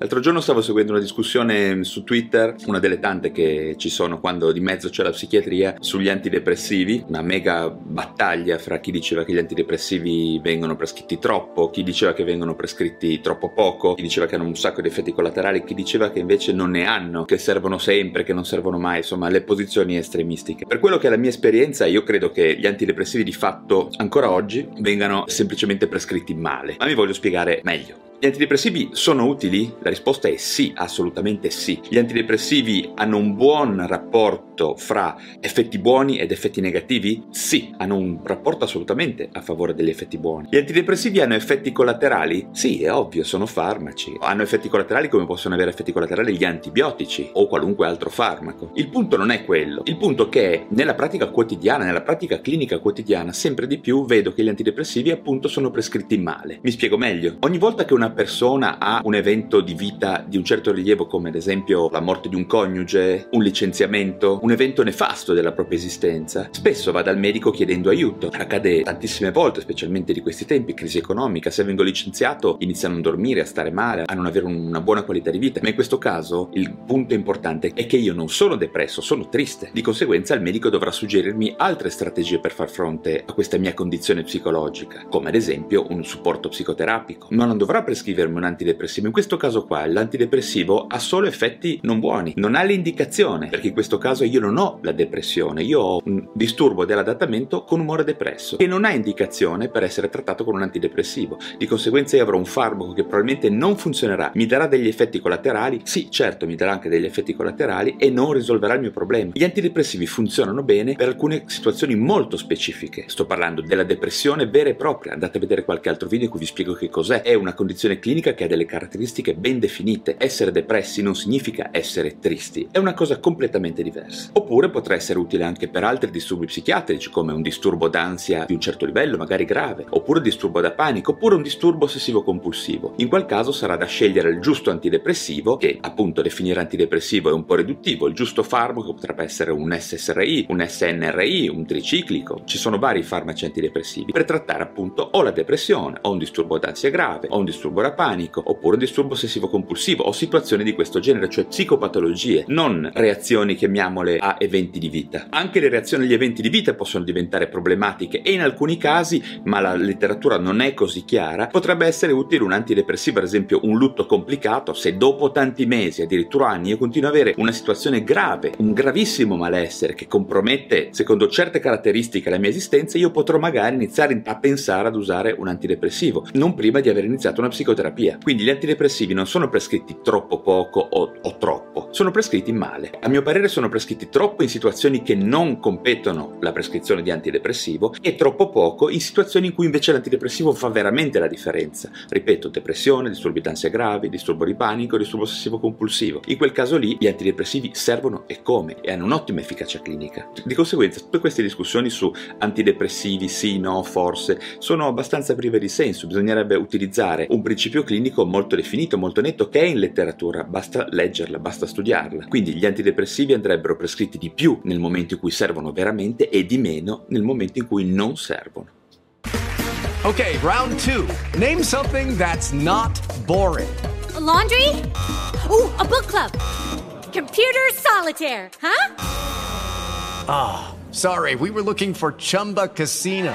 L'altro giorno stavo seguendo una discussione su Twitter, una delle tante che ci sono quando di mezzo c'è la psichiatria, sugli antidepressivi, una mega battaglia fra chi diceva che gli antidepressivi vengono prescritti troppo, chi diceva che vengono prescritti troppo poco, chi diceva che hanno un sacco di effetti collaterali, chi diceva che invece non ne hanno, che servono sempre, che non servono mai, insomma le posizioni estremistiche. Per quello che è la mia esperienza, io credo che gli antidepressivi di fatto ancora oggi vengano semplicemente prescritti male, ma vi voglio spiegare meglio. Gli antidepressivi sono utili? La risposta è sì, assolutamente sì. Gli antidepressivi hanno un buon rapporto fra effetti buoni ed effetti negativi? Sì, hanno un rapporto assolutamente a favore degli effetti buoni. Gli antidepressivi hanno effetti collaterali? Sì, è ovvio, sono farmaci. Hanno effetti collaterali come possono avere effetti collaterali gli antibiotici o qualunque altro farmaco. Il punto non è quello. Il punto è che nella pratica quotidiana, nella pratica clinica quotidiana, sempre di più vedo che gli antidepressivi appunto sono prescritti male. Mi spiego meglio. Ogni volta che una persona ha un evento di vita di un certo rilievo, come ad esempio la morte di un coniuge, un licenziamento, un evento nefasto della propria esistenza, spesso va dal medico chiedendo aiuto. Accade tantissime volte, specialmente di questi tempi, crisi economica, se vengo licenziato inizio a non dormire, a stare male, a non avere una buona qualità di vita. Ma in questo caso il punto importante è che io non sono depresso, sono triste. Di conseguenza il medico dovrà suggerirmi altre strategie per far fronte a questa mia condizione psicologica, come ad esempio un supporto psicoterapico. Ma non dovrà prescrivermi un antidepressivo. In questo caso qua l'antidepressivo ha solo effetti non buoni, non ha l'indicazione, perché in questo caso io non ho la depressione, io ho un disturbo dell'adattamento con umore depresso, che non ha indicazione per essere trattato con un antidepressivo. Di conseguenza io avrò un farmaco che probabilmente non funzionerà, mi darà degli effetti collaterali, sì certo mi darà anche degli effetti collaterali e non risolverà il mio problema. Gli antidepressivi funzionano bene per alcune situazioni molto specifiche, sto parlando della depressione vera e propria, andate a vedere qualche altro video in cui vi spiego che cos'è, è una condizione clinica che ha delle caratteristiche ben definite, essere depressi non significa essere tristi, è una cosa completamente diversa. Oppure potrà essere utile anche per altri disturbi psichiatrici come un disturbo d'ansia di un certo livello, magari grave, oppure disturbo da panico, oppure un disturbo ossessivo compulsivo. In quel caso sarà da scegliere il giusto antidepressivo, che appunto definire antidepressivo è un po' riduttivo, il giusto farmaco potrebbe essere un SSRI, un SNRI, un triciclico, ci sono vari farmaci antidepressivi per trattare appunto o la depressione, o un disturbo d'ansia grave, o un disturbo da panico, oppure disturbo ossessivo compulsivo, o situazioni di questo genere, cioè psicopatologie, non reazioni chiamiamole a eventi di vita. Anche le reazioni agli eventi di vita possono diventare problematiche e in alcuni casi, ma la letteratura non è così chiara, potrebbe essere utile un antidepressivo, ad esempio un lutto complicato, se dopo tanti mesi, addirittura anni, io continuo ad avere una situazione grave, un gravissimo malessere che compromette, secondo certe caratteristiche, la mia esistenza, io potrò magari iniziare a pensare ad usare un antidepressivo, non prima di aver iniziato una psicoterapia. Quindi gli antidepressivi non sono prescritti troppo poco o, o troppo, sono prescritti male. A mio parere sono prescritti troppo in situazioni che non competono la prescrizione di antidepressivo e troppo poco in situazioni in cui invece l'antidepressivo fa veramente la differenza. Ripeto, depressione, disturbi d'ansia gravi, disturbo di panico, disturbo ossessivo compulsivo. In quel caso lì gli antidepressivi servono e come e hanno un'ottima efficacia clinica. Di conseguenza tutte queste discussioni su antidepressivi sì, no, forse sono abbastanza prive di senso, bisognerebbe utilizzare un principio clinico molto definito, molto netto che è in letteratura, basta leggerla, basta studiarla. Quindi gli antidepressivi andrebbero prescritti di più nel momento in cui servono veramente e di meno nel momento in cui non servono. Okay, round two. Name something that's not boring. A laundry? Ooh, a book club. Computer solitaire, huh? Ah, sorry, we were looking for Chumba Casino.